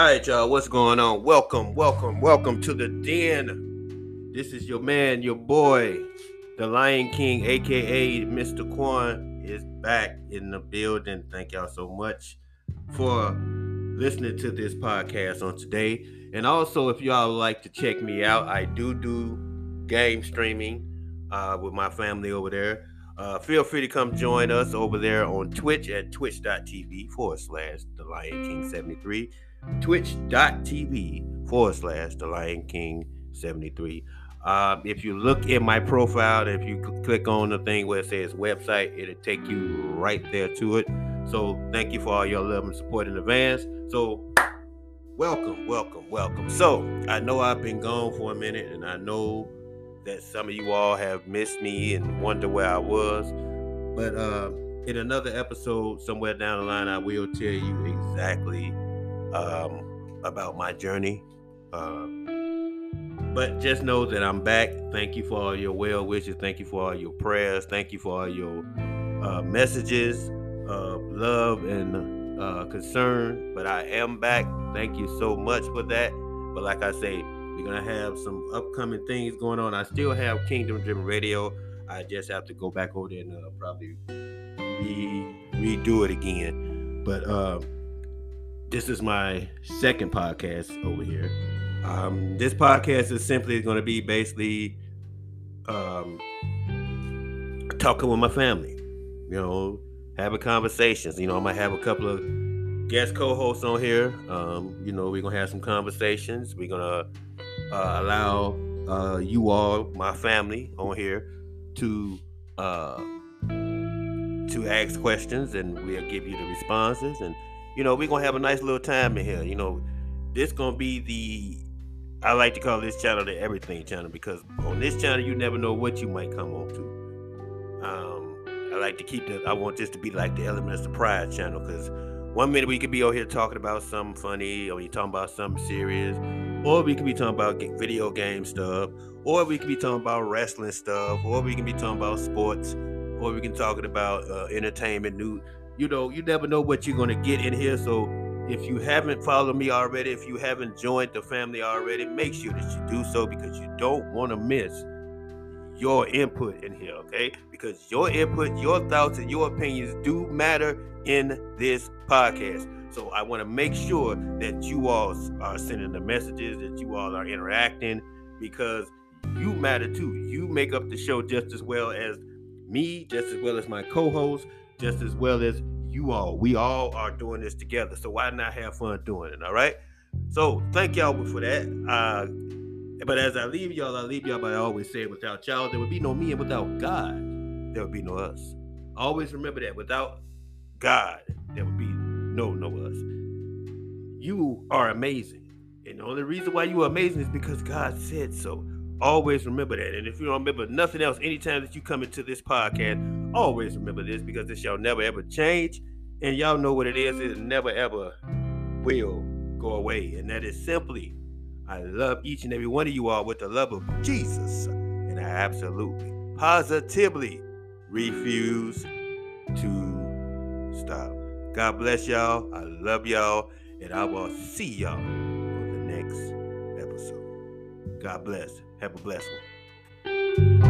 All right, y'all, what's going on? Welcome, welcome, welcome to the den. This is your man, your boy, the Lion King, aka Mr. Quan, is back in the building. Thank y'all so much for listening to this podcast on today. And also, if y'all like to check me out, I do do game streaming uh, with my family over there. Uh, feel free to come join us over there on Twitch at twitch.tv forward slash the Lion King 73. Twitch.tv forward slash the Lion King 73. Uh, if you look in my profile, if you click on the thing where it says website, it'll take you right there to it. So thank you for all your love and support in advance. So welcome, welcome, welcome. So I know I've been gone for a minute, and I know that some of you all have missed me and wonder where I was. But uh, in another episode, somewhere down the line, I will tell you exactly um, about my journey. Uh, but just know that I'm back. Thank you for all your well wishes. Thank you for all your prayers. Thank you for all your uh, messages of love and uh, concern. But I am back. Thank you so much for that. But like I say, we're gonna have some upcoming things going on. I still have Kingdom Driven Radio. I just have to go back over there and uh, probably re- redo it again. But uh, this is my second podcast over here. Um, this podcast is simply going to be basically um, talking with my family. You know, having conversations. You know, I might have a couple of guest co-hosts on here. Um, you know, we're gonna have some conversations. We're gonna uh, allow uh, you all, my family, on here to uh, to ask questions, and we'll give you the responses. And you know, we're gonna have a nice little time in here. You know, this gonna be the I like to call this channel the everything channel because on this channel you never know what you might come on to. Um, I like to keep the I want this to be like the element of surprise channel because one minute we could be over here talking about something funny, or we talking about something serious, or we could be talking about video game stuff, or we could be talking about wrestling stuff, or we can be talking about sports, or we can talking about uh, entertainment, new. You know, you never know what you're gonna get in here. So if you haven't followed me already, if you haven't joined the family already, make sure that you do so because you don't want to miss your input in here, okay? Because your input, your thoughts, and your opinions do matter in this podcast. So I want to make sure that you all are sending the messages, that you all are interacting, because you matter too. You make up the show just as well as me, just as well as my co-host, just as well as you all. We all are doing this together. So why not have fun doing it? All right. So thank y'all for that. Uh, but as I leave y'all, I leave y'all by always saying, without y'all, there would be no me, and without God, there would be no us. Always remember that. Without God, there would be no know us. You are amazing. And the only reason why you are amazing is because God said so. Always remember that. And if you don't remember nothing else, anytime that you come into this podcast, always remember this because this shall never ever change. And y'all know what it is. It never ever will go away. And that is simply, I love each and every one of you all with the love of Jesus. And I absolutely, positively refuse to stop. God bless y'all. I love y'all. And I will mm. see y'all on the next episode. God bless. Have a blessed one.